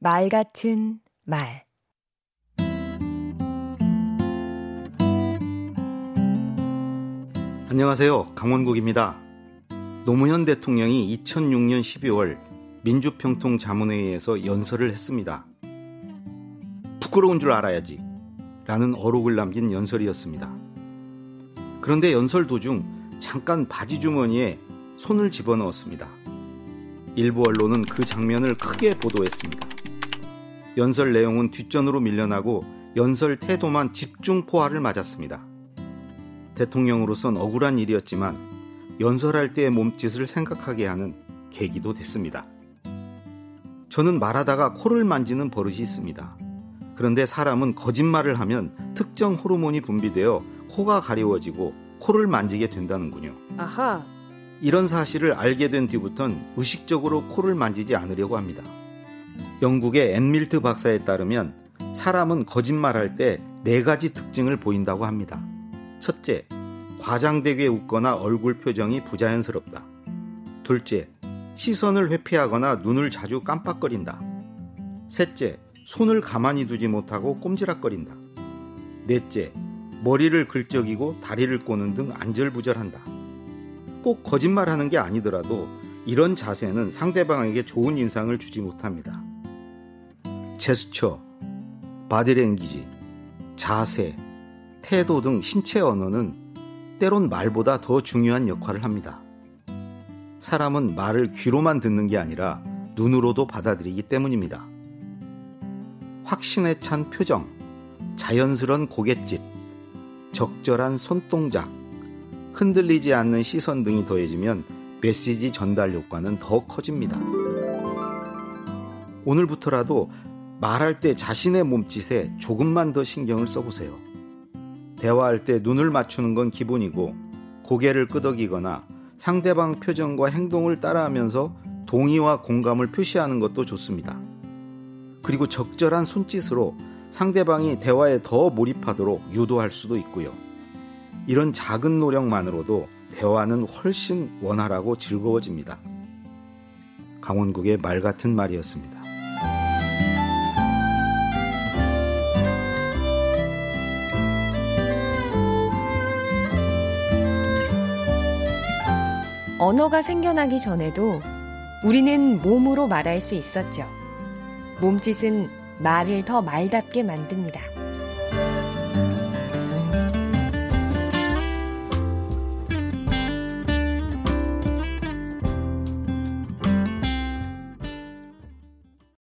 말 같은 말 안녕하세요. 강원국입니다. 노무현 대통령이 2006년 12월 민주평통 자문회의에서 연설을 했습니다. 부끄러운 줄 알아야지 라는 어록을 남긴 연설이었습니다. 그런데 연설 도중 잠깐 바지 주머니에 손을 집어넣었습니다. 일부 언론은 그 장면을 크게 보도했습니다. 연설 내용은 뒷전으로 밀려나고 연설 태도만 집중 포화를 맞았습니다. 대통령으로선 억울한 일이었지만 연설할 때의 몸짓을 생각하게 하는 계기도 됐습니다. 저는 말하다가 코를 만지는 버릇이 있습니다. 그런데 사람은 거짓말을 하면 특정 호르몬이 분비되어 코가 가려워지고 코를 만지게 된다는군요. 아하. 이런 사실을 알게 된 뒤부턴 의식적으로 코를 만지지 않으려고 합니다. 영국의 앤밀트 박사에 따르면 사람은 거짓말할 때 네 가지 특징을 보인다고 합니다. 첫째, 과장되게 웃거나 얼굴 표정이 부자연스럽다. 둘째, 시선을 회피하거나 눈을 자주 깜빡거린다. 셋째, 손을 가만히 두지 못하고 꼼지락거린다. 넷째, 머리를 긁적이고 다리를 꼬는 등 안절부절한다. 꼭 거짓말하는 게 아니더라도 이런 자세는 상대방에게 좋은 인상을 주지 못합니다. 제스처, 바디랭귀지, 자세, 태도 등 신체 언어는 때론 말보다 더 중요한 역할을 합니다. 사람은 말을 귀로만 듣는 게 아니라 눈으로도 받아들이기 때문입니다. 확신에 찬 표정, 자연스런 고갯짓, 적절한 손동작, 흔들리지 않는 시선 등이 더해지면 메시지 전달 효과는 더 커집니다. 오늘부터라도 말할 때 자신의 몸짓에 조금만 더 신경을 써보세요. 대화할 때 눈을 맞추는 건 기본이고 고개를 끄덕이거나 상대방 표정과 행동을 따라하면서 동의와 공감을 표시하는 것도 좋습니다. 그리고 적절한 손짓으로 상대방이 대화에 더 몰입하도록 유도할 수도 있고요. 이런 작은 노력만으로도 대화는 훨씬 원활하고 즐거워집니다. 강원국의 말 같은 말이었습니다. 언어가 생겨나기 전에도 우리는 몸으로 말할 수 있었죠. 몸짓은 말을 더 말답게 만듭니다.